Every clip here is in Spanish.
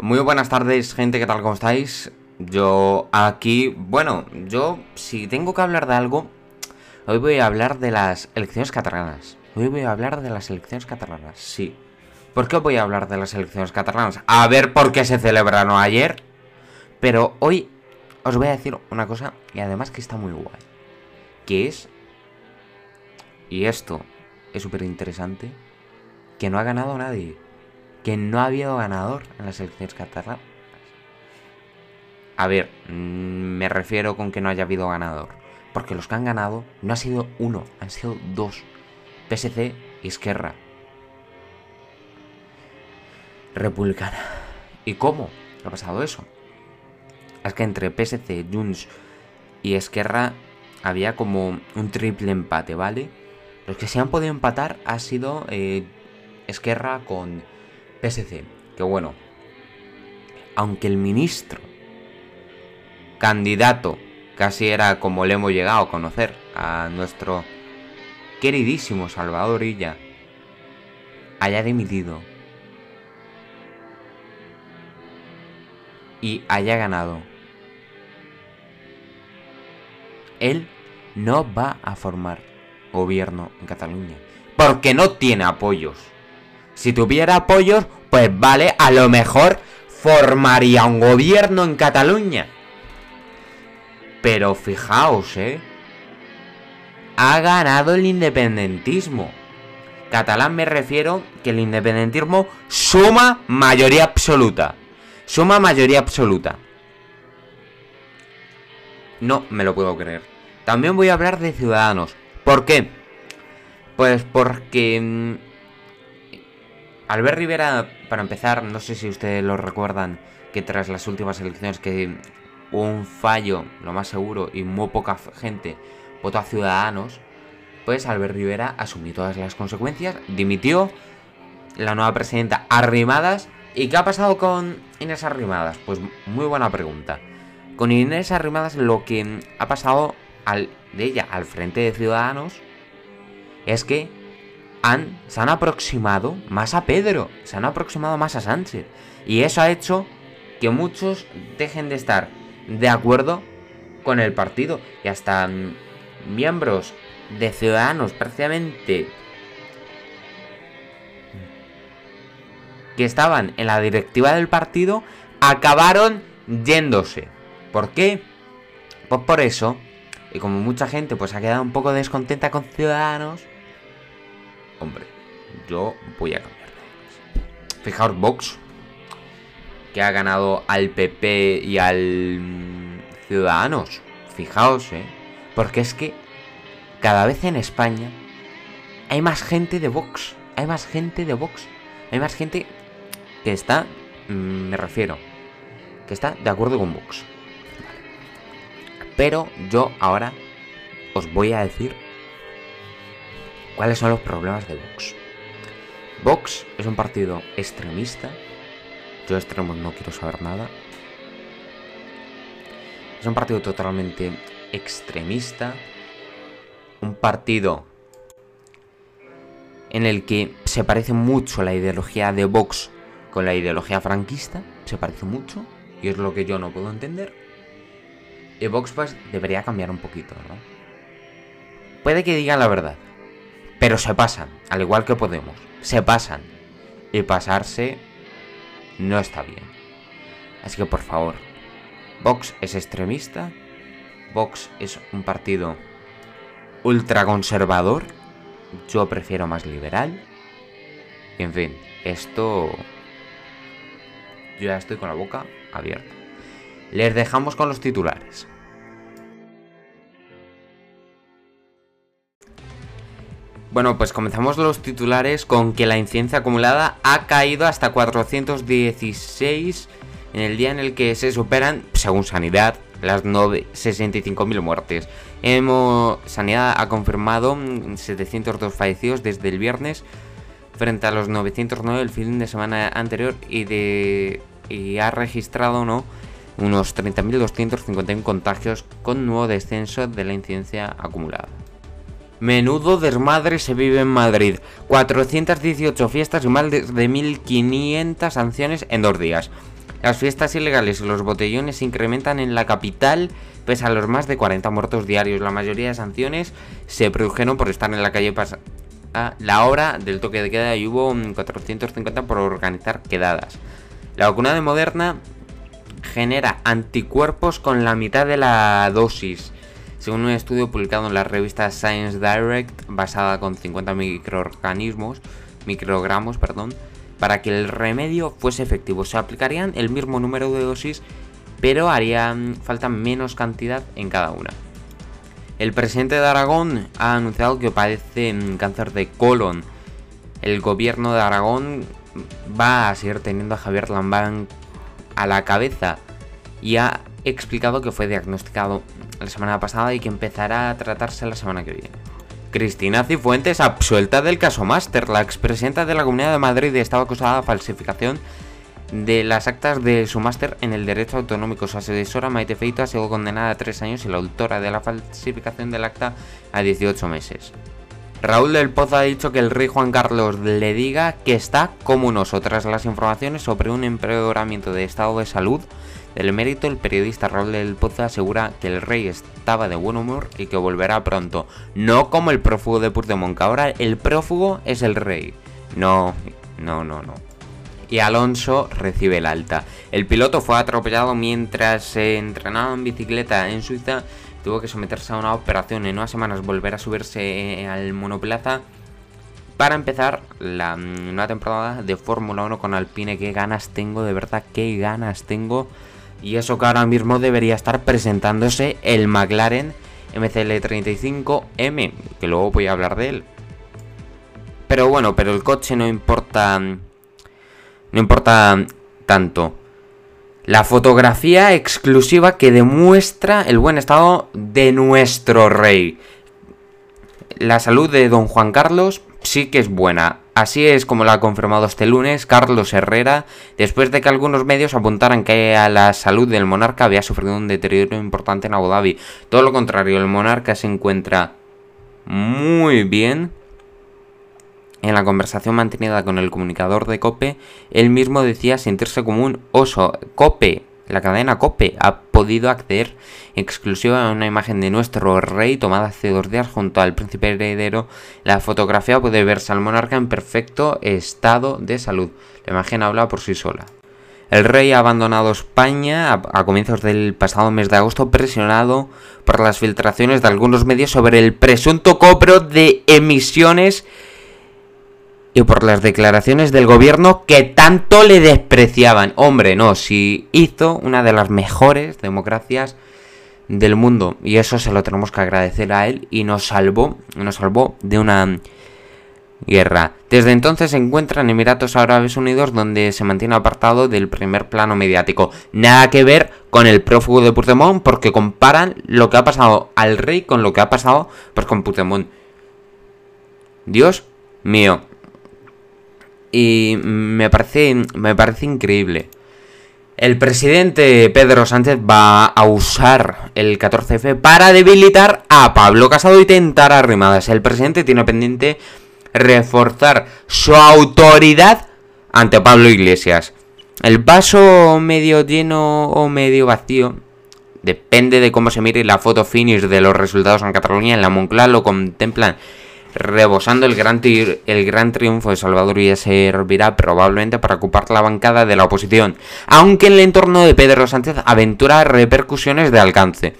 Muy buenas tardes, gente, ¿qué tal? ¿Cómo estáis? Yo aquí, bueno, yo si tengo que hablar de algo, hoy voy a hablar de las elecciones catalanas. Hoy voy a hablar de las elecciones catalanas, sí. ¿Por qué voy a hablar de las elecciones catalanas? A ver por qué se celebraron ayer. Pero hoy os voy a decir una cosa, y además que está muy guay. Que es... Y esto es súper interesante. Que no ha ganado nadie que no ha habido ganador en las elecciones catalanas. A ver, mm, me refiero con que no haya habido ganador. Porque los que han ganado no ha sido uno, han sido dos. PSC y Esquerra. Republicana. ¿Y cómo ha pasado eso? Es que entre PSC, Junts y Esquerra había como un triple empate, ¿vale? Los que se han podido empatar ha sido eh, Esquerra con PSC, que bueno, aunque el ministro, candidato, casi era como le hemos llegado a conocer a nuestro queridísimo Salvador Illa, haya dimitido y haya ganado, él no va a formar gobierno en Cataluña, porque no tiene apoyos. Si tuviera apoyos, pues vale, a lo mejor formaría un gobierno en Cataluña. Pero fijaos, ¿eh? Ha ganado el independentismo. Catalán me refiero que el independentismo suma mayoría absoluta. Suma mayoría absoluta. No me lo puedo creer. También voy a hablar de Ciudadanos. ¿Por qué? Pues porque mm, Albert Rivera, para empezar, no sé si ustedes lo recuerdan, que tras las últimas elecciones que hubo un fallo, lo más seguro, y muy poca gente votó a Ciudadanos, pues Albert Rivera asumió todas las consecuencias, dimitió, la nueva presidenta Arrimadas, ¿y qué ha pasado con Inés Arrimadas? Pues muy buena pregunta. Con Inés Arrimadas lo que ha pasado al, de ella al frente de Ciudadanos es que han, se han aproximado más a Pedro, se han aproximado más a Sánchez. Y eso ha hecho que muchos dejen de estar de acuerdo con el partido. Y hasta miembros de Ciudadanos prácticamente que estaban en la directiva del partido acabaron yéndose. ¿Por qué? Pues por eso. Y como mucha gente pues ha quedado un poco descontenta con Ciudadanos, Hombre, yo voy a cambiar Fijaos, Vox, que ha ganado al PP y al Ciudadanos. Fijaos, ¿eh? Porque es que cada vez en España hay más gente de Vox. Hay más gente de Vox. Hay más gente que está, mm, me refiero, que está de acuerdo con Vox. Pero yo ahora os voy a decir ¿Cuáles son los problemas de Vox? Vox es un partido extremista. Yo de extremos no quiero saber nada. Es un partido totalmente extremista. Un partido en el que se parece mucho la ideología de Vox con la ideología franquista. Se parece mucho. Y es lo que yo no puedo entender. Y Vox pues debería cambiar un poquito, ¿no? Puede que digan la verdad. Pero se pasan, al igual que Podemos. Se pasan. Y pasarse no está bien. Así que por favor, Vox es extremista. Vox es un partido ultraconservador. Yo prefiero más liberal. Y en fin, esto... Yo ya estoy con la boca abierta. Les dejamos con los titulares. Bueno, pues comenzamos los titulares con que la incidencia acumulada ha caído hasta 416 en el día en el que se superan, según Sanidad, las 65.000 muertes. Sanidad ha confirmado 702 fallecidos desde el viernes frente a los 909 el fin de semana anterior y, de, y ha registrado ¿no? unos 30.251 contagios con nuevo descenso de la incidencia acumulada. Menudo desmadre se vive en Madrid. 418 fiestas y más de 1.500 sanciones en dos días. Las fiestas ilegales y los botellones se incrementan en la capital pese a los más de 40 muertos diarios. La mayoría de sanciones se produjeron por estar en la calle a la hora del toque de queda y hubo 450 por organizar quedadas. La vacuna de Moderna genera anticuerpos con la mitad de la dosis. Según un estudio publicado en la revista Science Direct, basada con 50 microorganismos, microgramos, perdón, para que el remedio fuese efectivo. Se aplicarían el mismo número de dosis, pero haría falta menos cantidad en cada una. El presidente de Aragón ha anunciado que padece cáncer de colon. El gobierno de Aragón va a seguir teniendo a Javier Lambán a la cabeza y ha explicado que fue diagnosticado la semana pasada y que empezará a tratarse la semana que viene. Cristina Cifuentes absuelta del caso Master. La expresidenta de la Comunidad de Madrid estaba acusada de falsificación de las actas de su máster en el Derecho Autonómico. Su asesora Maite Feito ha sido condenada a tres años y la autora de la falsificación del acta a 18 meses. Raúl del Pozo ha dicho que el rey Juan Carlos le diga que está como nosotras. Las informaciones sobre un empeoramiento de estado de salud del emérito, el periodista Raúl del Pozo asegura que el rey estaba de buen humor y que volverá pronto. No como el prófugo de Puigdemont, que ahora el prófugo es el rey. No, no, no, no. Y Alonso recibe el alta. El piloto fue atropellado mientras se entrenaba en bicicleta en Suiza. Tuvo que someterse a una operación en unas semanas, volver a subirse al monoplaza para empezar la nueva temporada de Fórmula 1 con Alpine. Qué ganas tengo, de verdad, qué ganas tengo y eso que ahora mismo debería estar presentándose el McLaren MCL35M, que luego voy a hablar de él. Pero bueno, pero el coche no importa. No importa tanto. La fotografía exclusiva que demuestra el buen estado de nuestro rey. La salud de don Juan Carlos sí que es buena. Así es como lo ha confirmado este lunes Carlos Herrera, después de que algunos medios apuntaran que a la salud del monarca había sufrido un deterioro importante en Abu Dhabi. Todo lo contrario, el monarca se encuentra muy bien. En la conversación mantenida con el comunicador de Cope, él mismo decía sentirse como un oso. Cope la cadena COPE ha podido acceder exclusiva a una imagen de nuestro rey tomada hace dos días junto al príncipe heredero. La fotografía puede verse al monarca en perfecto estado de salud. La imagen habla por sí sola. El rey ha abandonado España a, comienzos del pasado mes de agosto presionado por las filtraciones de algunos medios sobre el presunto cobro de emisiones y por las declaraciones del gobierno que tanto le despreciaban. Hombre, no, si hizo una de las mejores democracias del mundo y eso se lo tenemos que agradecer a él y nos salvó, nos salvó de una guerra. Desde entonces se encuentra en Emiratos Árabes Unidos donde se mantiene apartado del primer plano mediático. Nada que ver con el prófugo de Puigdemont porque comparan lo que ha pasado al rey con lo que ha pasado pues con Puigdemont. Dios mío, y me parece, me parece increíble. El presidente Pedro Sánchez va a usar el 14F para debilitar a Pablo Casado y tentar arrimadas. El presidente tiene pendiente reforzar su autoridad ante Pablo Iglesias. El vaso medio lleno o medio vacío depende de cómo se mire la foto finish de los resultados en Cataluña. En la Moncloa lo contemplan rebosando el gran, el gran triunfo de Salvador y servirá probablemente para ocupar la bancada de la oposición, aunque en el entorno de Pedro Sánchez aventura repercusiones de alcance.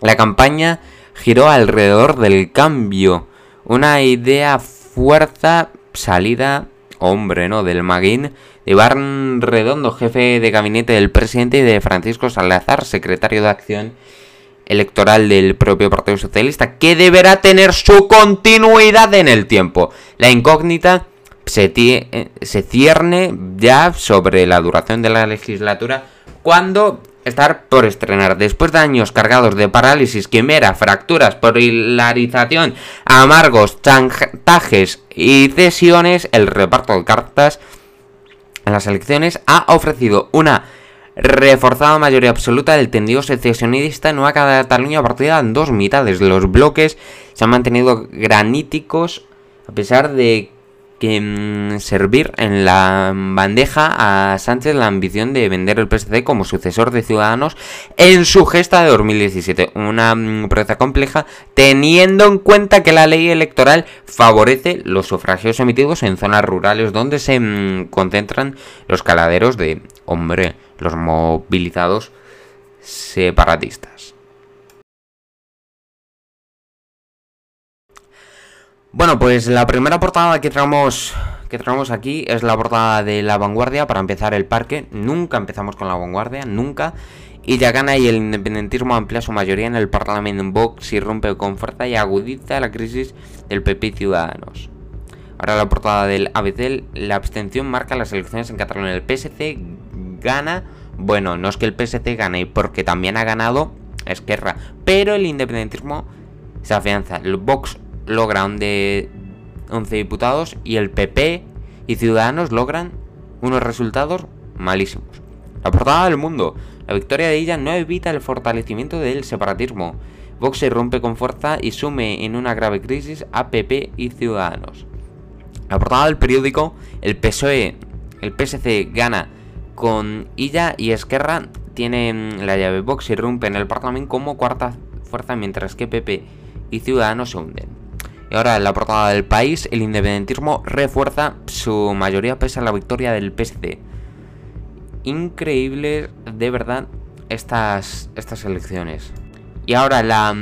La campaña giró alrededor del cambio, una idea fuerza salida, hombre, ¿no?, del Maguín, de Iván Redondo, jefe de gabinete del presidente, y de Francisco Salazar, secretario de Acción electoral del propio Partido Socialista, que deberá tener su continuidad en el tiempo. La incógnita se, eh, se cierne ya sobre la duración de la legislatura cuando estar por estrenar. Después de años cargados de parálisis, quimera, fracturas, polarización, amargos, chantajes y cesiones, el reparto de cartas en las elecciones ha ofrecido una reforzada mayoría absoluta del tendido secesionista Nueva Cataluña partida en dos mitades. Los bloques se han mantenido graníticos a pesar de que mm, servir en la bandeja a Sánchez la ambición de vender el PSC como sucesor de Ciudadanos en su gesta de 2017. Una mm, proeza compleja teniendo en cuenta que la ley electoral favorece los sufragios emitidos en zonas rurales donde se mm, concentran los caladeros de, hombre, los movilizados separatistas. Bueno, pues la primera portada que traemos, que traemos aquí es la portada de La Vanguardia para empezar el parque. Nunca empezamos con La Vanguardia, nunca. Y ya gana y el independentismo amplía su mayoría en el Parlamento en Vox y rompe con fuerza y agudiza la crisis del PP Ciudadanos. Ahora la portada del ABC, la abstención marca las elecciones en Cataluña. El PSC gana, bueno, no es que el PSC gane porque también ha ganado Esquerra, pero el independentismo se afianza. El Vox logra de 11 diputados y el PP y Ciudadanos logran unos resultados malísimos. La portada del mundo. La victoria de ella no evita el fortalecimiento del separatismo. Vox se rompe con fuerza y sume en una grave crisis a PP y Ciudadanos. La portada del periódico, el PSOE, el PSC gana con ella y Esquerra tienen la llave Vox y rompe en el Parlamento como cuarta fuerza mientras que PP y Ciudadanos se hunden. Y ahora en la portada del país, el independentismo refuerza su mayoría pese a la victoria del PSC. Increíble, de verdad, estas, estas elecciones. Y ahora la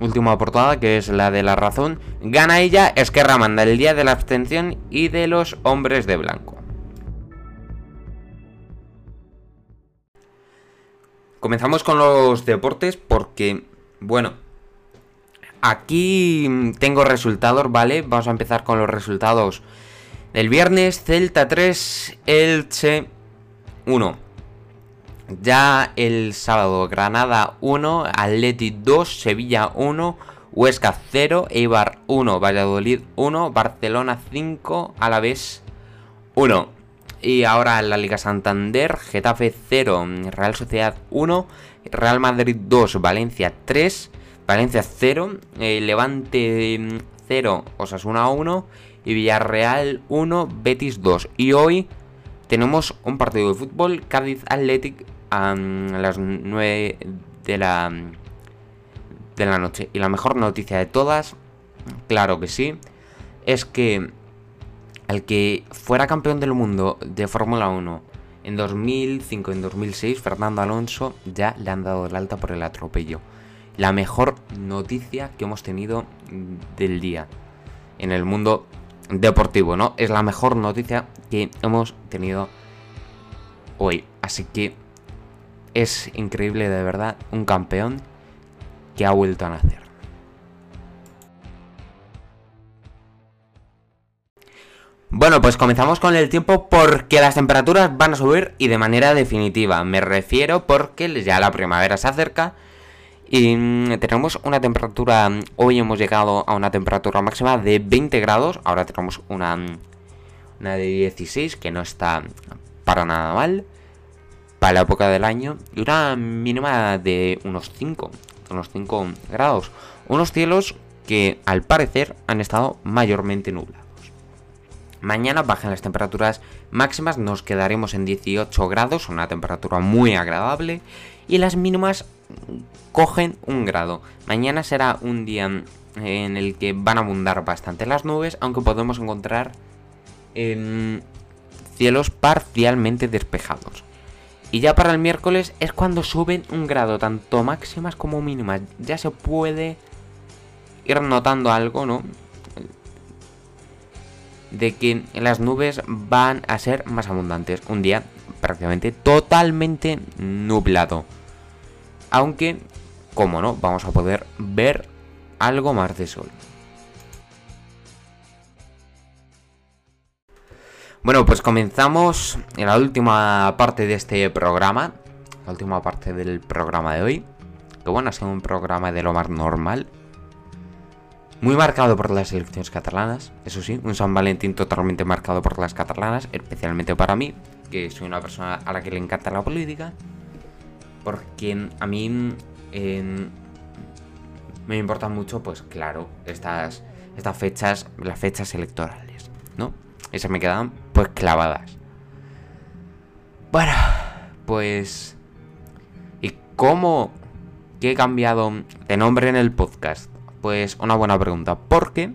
última portada, que es la de la razón, gana ella Esquerra manda el día de la abstención y de los hombres de blanco. Comenzamos con los deportes porque, bueno, Aquí tengo resultados, ¿vale? Vamos a empezar con los resultados del viernes. Celta 3, Elche 1. Ya el sábado, Granada 1, Atleti 2, Sevilla 1, Huesca 0, Eibar 1, Valladolid 1, Barcelona 5, Alavés 1. Y ahora la Liga Santander, Getafe 0, Real Sociedad 1, Real Madrid 2, Valencia 3, Valencia 0, eh, Levante 0, Osasuna 1 y Villarreal 1, Betis 2. Y hoy tenemos un partido de fútbol, Cádiz Athletic a las 9 de la, de la noche. Y la mejor noticia de todas, claro que sí, es que al que fuera campeón del mundo de Fórmula 1 en 2005, en 2006, Fernando Alonso ya le han dado el alta por el atropello la mejor noticia que hemos tenido del día en el mundo deportivo, ¿no? Es la mejor noticia que hemos tenido hoy. Así que es increíble de verdad un campeón que ha vuelto a nacer. Bueno, pues comenzamos con el tiempo porque las temperaturas van a subir y de manera definitiva. Me refiero porque ya la primavera se acerca y mm, tenemos una temperatura, hoy hemos llegado a una temperatura máxima de 20 grados, ahora tenemos una, una de 16 que no está para nada mal para la época del año y una mínima de unos 5, unos 5 grados. Unos cielos que al parecer han estado mayormente nublados. Mañana bajan las temperaturas máximas, nos quedaremos en 18 grados, una temperatura muy agradable. Y las mínimas cogen un grado. Mañana será un día en el que van a abundar bastante las nubes, aunque podemos encontrar em, cielos parcialmente despejados. Y ya para el miércoles es cuando suben un grado, tanto máximas como mínimas. Ya se puede ir notando algo, ¿no? De que las nubes van a ser más abundantes. Un día prácticamente totalmente nublado. Aunque como no, vamos a poder ver algo más de sol. Bueno, pues comenzamos en la última parte de este programa. La última parte del programa de hoy. Que bueno, ha sido un programa de lo más normal. Muy marcado por las elecciones catalanas, eso sí, un San Valentín totalmente marcado por las catalanas, especialmente para mí, que soy una persona a la que le encanta la política. Porque a mí me importan mucho, pues claro, estas, estas fechas, las fechas electorales, ¿no? Esas me quedan pues clavadas. Bueno, pues... ¿Y cómo que he cambiado de nombre en el podcast? Pues una buena pregunta. Porque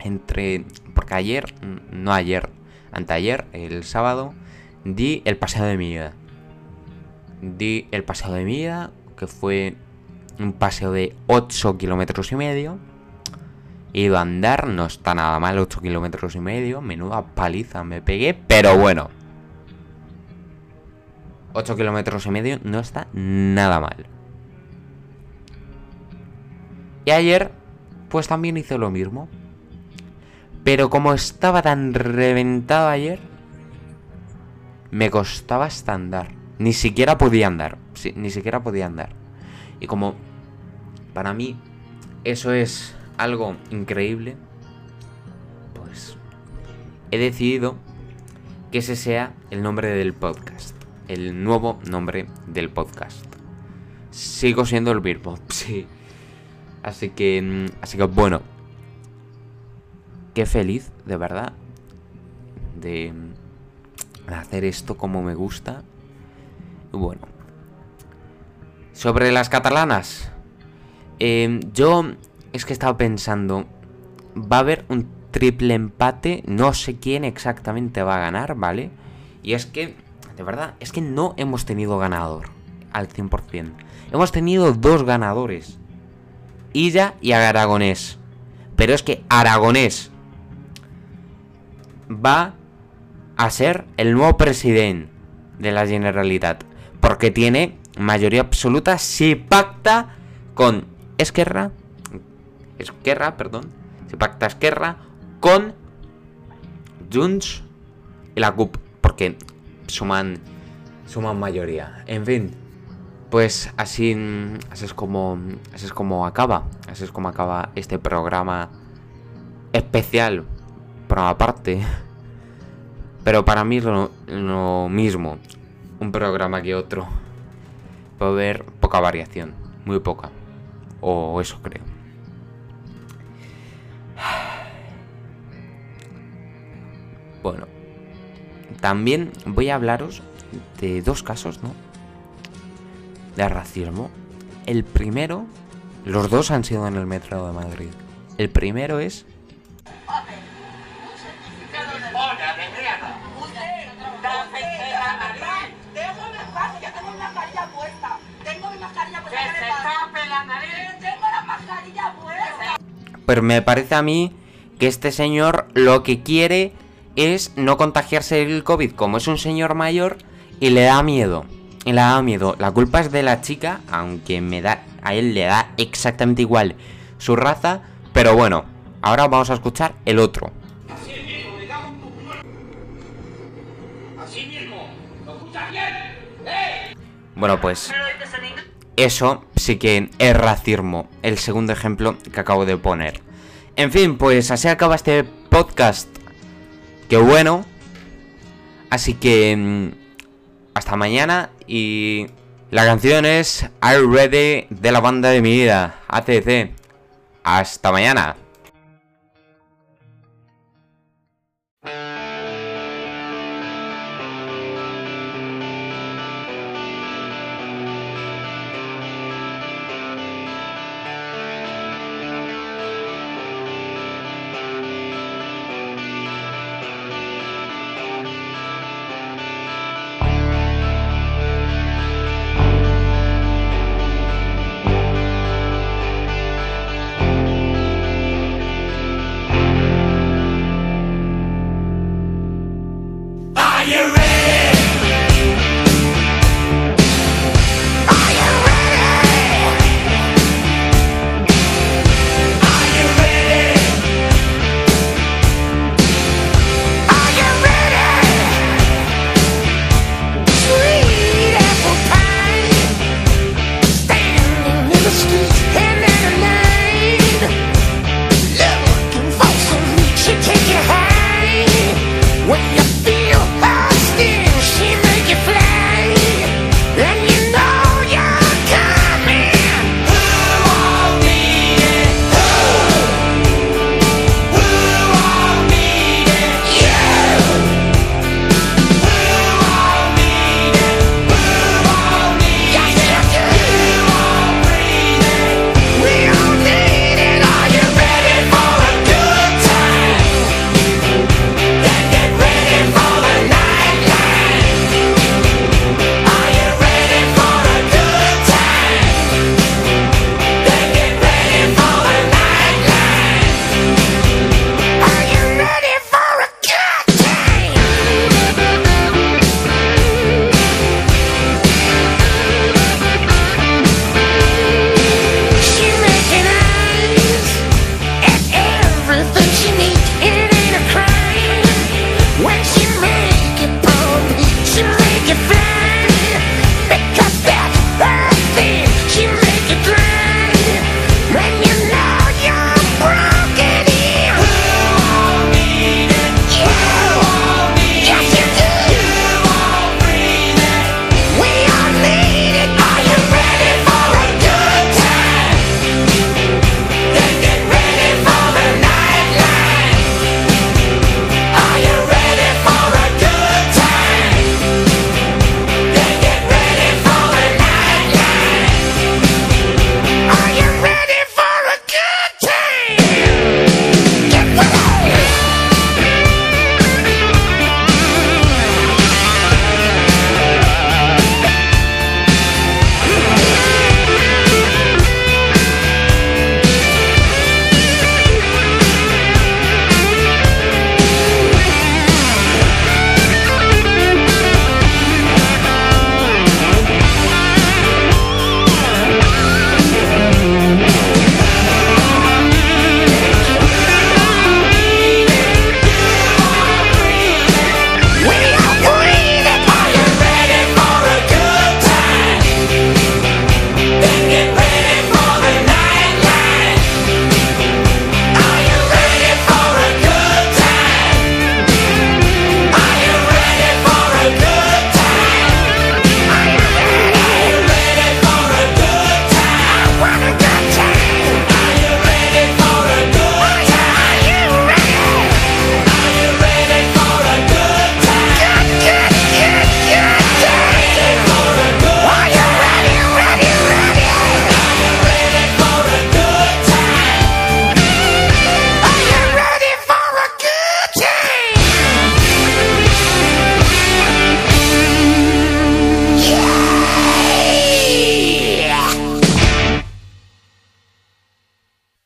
entre... Porque ayer, no ayer, anteayer, el sábado, di el paseo de mi vida. Di el paseo de mi vida, que fue un paseo de 8 kilómetros y medio. He ido a andar, no está nada mal, 8 kilómetros y medio. Menuda paliza me pegué, pero bueno. 8 kilómetros y medio no está nada mal. Y ayer, pues también hice lo mismo. Pero como estaba tan reventado ayer, me costaba hasta andar. Ni siquiera podía andar. Ni siquiera podía andar. Y como para mí eso es algo increíble, pues he decidido que ese sea el nombre del podcast. El nuevo nombre del podcast. Sigo siendo el Beerpop, sí. Así que, mm, así que bueno. Qué feliz, de verdad, de, de hacer esto como me gusta. Bueno, sobre las catalanas. Em, yo es que estaba pensando, va a haber un triple empate, no sé quién exactamente va a ganar, ¿vale? Y es que, de verdad, es que no hemos tenido ganador al 100%. Hemos tenido dos ganadores. Illa y Aragonés. Pero es que Aragonés va a ser el nuevo presidente de la Generalitat. Porque tiene mayoría absoluta si pacta con Esquerra. Esquerra, perdón. Si pacta Esquerra con Junts y la CUP. Porque suman, suman mayoría. En fin. Pues así, así es como así es como acaba. Así es como acaba este programa especial. Por una parte. Pero para mí es lo mismo. Un programa que otro puede haber poca variación, muy poca. O eso creo. Bueno, también voy a hablaros de dos casos, ¿no? De racismo. El primero, los dos han sido en el metro de Madrid. El primero es Pero me parece a mí que este señor lo que quiere es no contagiarse el COVID. Como es un señor mayor y le da miedo. Le da miedo. La culpa es de la chica, aunque me da. A él le da exactamente igual su raza. Pero bueno, ahora vamos a escuchar el otro. Bueno, pues eso sí que es racismo, el segundo ejemplo que acabo de poner. En fin, pues así acaba este podcast. Qué bueno. Así que mm, hasta mañana y la canción es I Ready de la banda de mi vida, ATC. Hasta mañana.